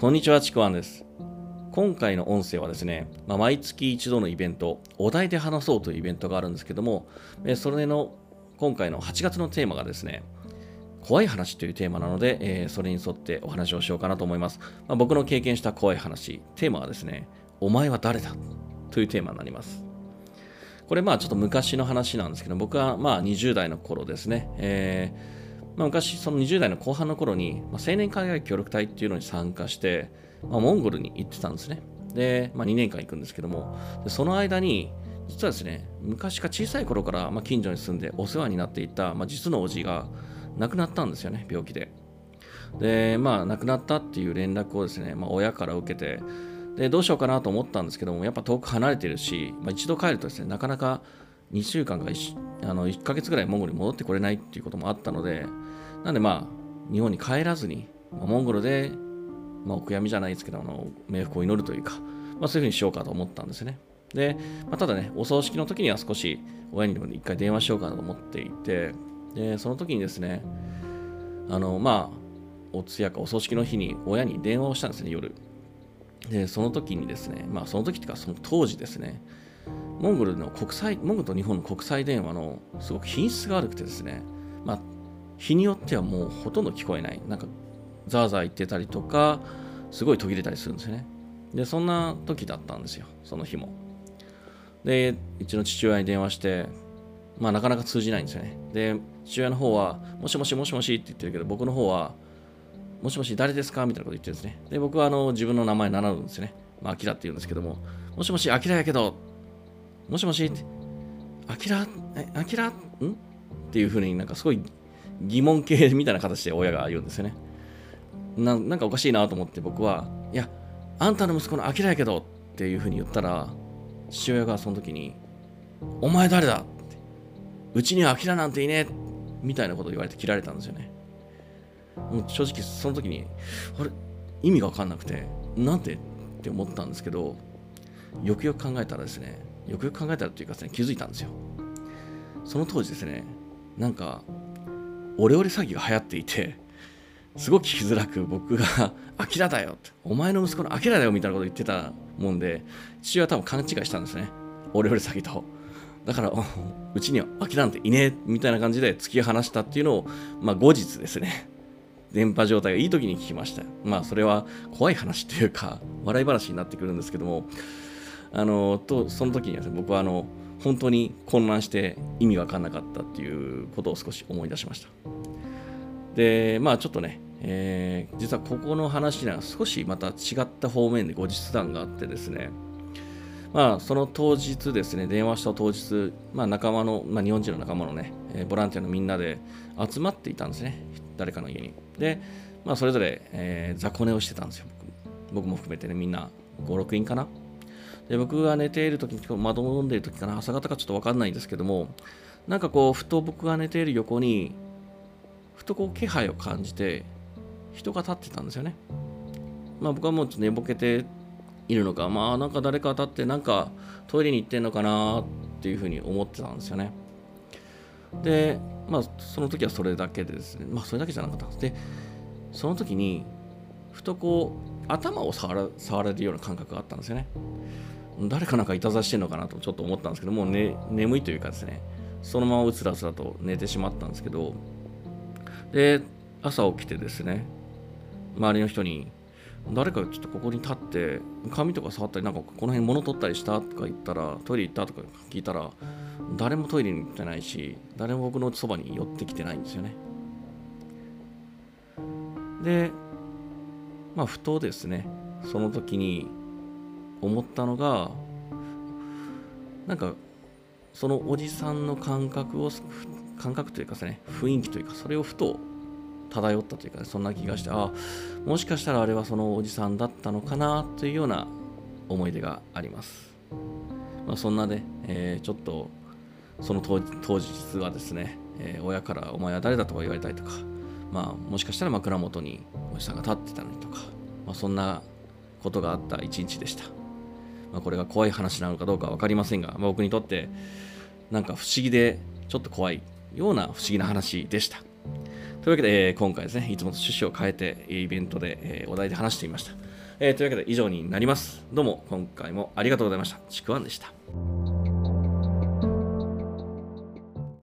こんにちは、ちくわんです。今回の音声はですね、まあ、毎月一度のイベント、お題で話そうというイベントがあるんですけども、えそれの今回の8月のテーマがですね、怖い話というテーマなので、えそれに沿ってお話をしようかなと思います。まあ、僕の経験した怖い話、テーマはですね、お前は誰だというテーマになります。これまあちょっと昔の話なんですけど、僕はまあ20代の頃ですね、えーまあ、昔その20代の後半の頃に、まあ、青年海外協力隊っていうのに参加して、まあ、モンゴルに行ってたんですね。で、まあ、2年間行くんですけども、でその間に、実はですね、昔か小さい頃から、まあ、近所に住んでお世話になっていた、まあ、実のおじが亡くなったんですよね、病気で。で、まあ、亡くなったっていう連絡をですね、まあ、親から受けて、で、どうしようかなと思ったんですけども、やっぱ遠く離れてるし、まあ、一度帰るとですね、なかなか2週間か 1, あの1ヶ月ぐらいモンゴルに戻ってこれないっていうこともあったので、なんでまあ、日本に帰らずに、まあモンゴルで、まあ、お悔やみじゃないですけど、あの冥福を祈るというか、まあ、そういうふうにしようかと思ったんですね。で、まあ、ただね、お葬式の時には少し親にでも一回電話しようかなと思っていて、で、その時にですね、あの、まあ、お通夜かお葬式の日に親に電話をしたんですね、夜。で、その時にですね、まあ、その時っていうか、その当時ですね、モンゴルの国際、モンゴルと日本の国際電話のすごく品質が悪くてですね、まあ、日によってはもうほとんど聞こえない。なんか、ザーザー言ってたりとか、すごい途切れたりするんですよね。で、そんな時だったんですよ、その日も。で、うちの父親に電話して、まあ、なかなか通じないんですよね。で、父親の方は、もしもしもしもしって言ってるけど、僕の方は、もしもし誰ですか？みたいなこと言ってるんですね。で、僕はあの自分の名前を名乗るんですよね。まあ、アキラって言うんですけども、もしもし、アキラやけど、もしもし？って、アキラ、え、アキラん？っていうふうになんかすごい疑問系みたいな形で親が言うんですよね。ななんかおかしいなと思って僕は、いや、あんたの息子のアキラやけどっていうふうに言ったら、父親がその時に、お前誰だって、うちにはアキラなんていねえみたいなことを言われて切られたんですよね。もう正直その時に、あれ、意味が分かんなくて、なんで？って思ったんですけど、よくよく考えたらですね、よくよく考えたらっていうかですね、気づいたんですよ。その当時ですね、なんか、オレオレ詐欺が流行っていて、すごく聞きづらく僕が、アキラだよって、お前の息子のアキラだよみたいなこと言ってたもんで、父親は多分勘違いしたんですね。オレオレ詐欺と。だから、うちにはアキラなんていねえみたいな感じで突き放したっていうのを、まあ後日ですね、電波状態がいい時に聞きました。まあそれは怖い話というか、笑い話になってくるんですけども、あの、と、その時にはですね、僕はあの、本当に混乱して意味わかんなかったっていうことを少し思い出しました。で、まあちょっとね、えー実はここの話には少しまた違った方面で後日談があってですね、まあその当日ですね、電話した当日、まあ仲間の、まあ日本人の仲間のね、えーボランティアのみんなで集まっていたんですね、誰かの家に。で、まあそれぞれ、えー雑魚寝をしてたんですよ、僕僕も含めてね、みんな5、6人かな。で僕が寝ている時に窓を飲んでいる時かな。朝方かちょっと分かんないんですけどもなんかこうふと僕が寝ている横にふとこう気配を感じて人が立ってたんですよね。まあ僕はもうちょっと寝ぼけているのか。まあなんか誰か立ってなんかトイレに行ってんのかなっていうふうに思ってたんですよね。でまあその時はそれだけでです。ねまあそれだけじゃなかったんです。でその時にふとこう頭を触ら触られるような感覚があったんですよね。誰かなんかいたずらしてんのかなとちょっと思ったんですけどもう、ね、眠いというかですねそのままうつらつらと寝てしまったんですけどで朝起きてですね周りの人に誰かちょっとここに立って髪とか触ったりなんかこの辺物取ったりしたとか言ったらトイレ行ったとか聞いたら誰もトイレに行ってないし誰も僕のそばに寄ってきてないんですよね。でまあふとですねその時に思ったのがなんかそのおじさんの感覚を感覚というかですね雰囲気というかそれをふと漂ったというか、そんな気がしてあもしかしたらあれはそのおじさんだったのかなというような思い出があります、まあ、そんなね、えーちょっとその当当日はですね、えー親から「お前は誰だ?」とか言われたりとか、まあ、もしかしたら枕元におじさんが立ってたのにとか、まあ、そんなことがあった一日でしたまあ、これが怖い話なのかどうか分かりませんが、まあ、僕にとってなんか不思議でちょっと怖いような不思議な話でした。というわけで、えー今回ですね、いつもと趣旨を変えてイベントで、えーお題で話してみました。えーというわけで以上になります。どうも今回もありがとうございました。ちくわんでした。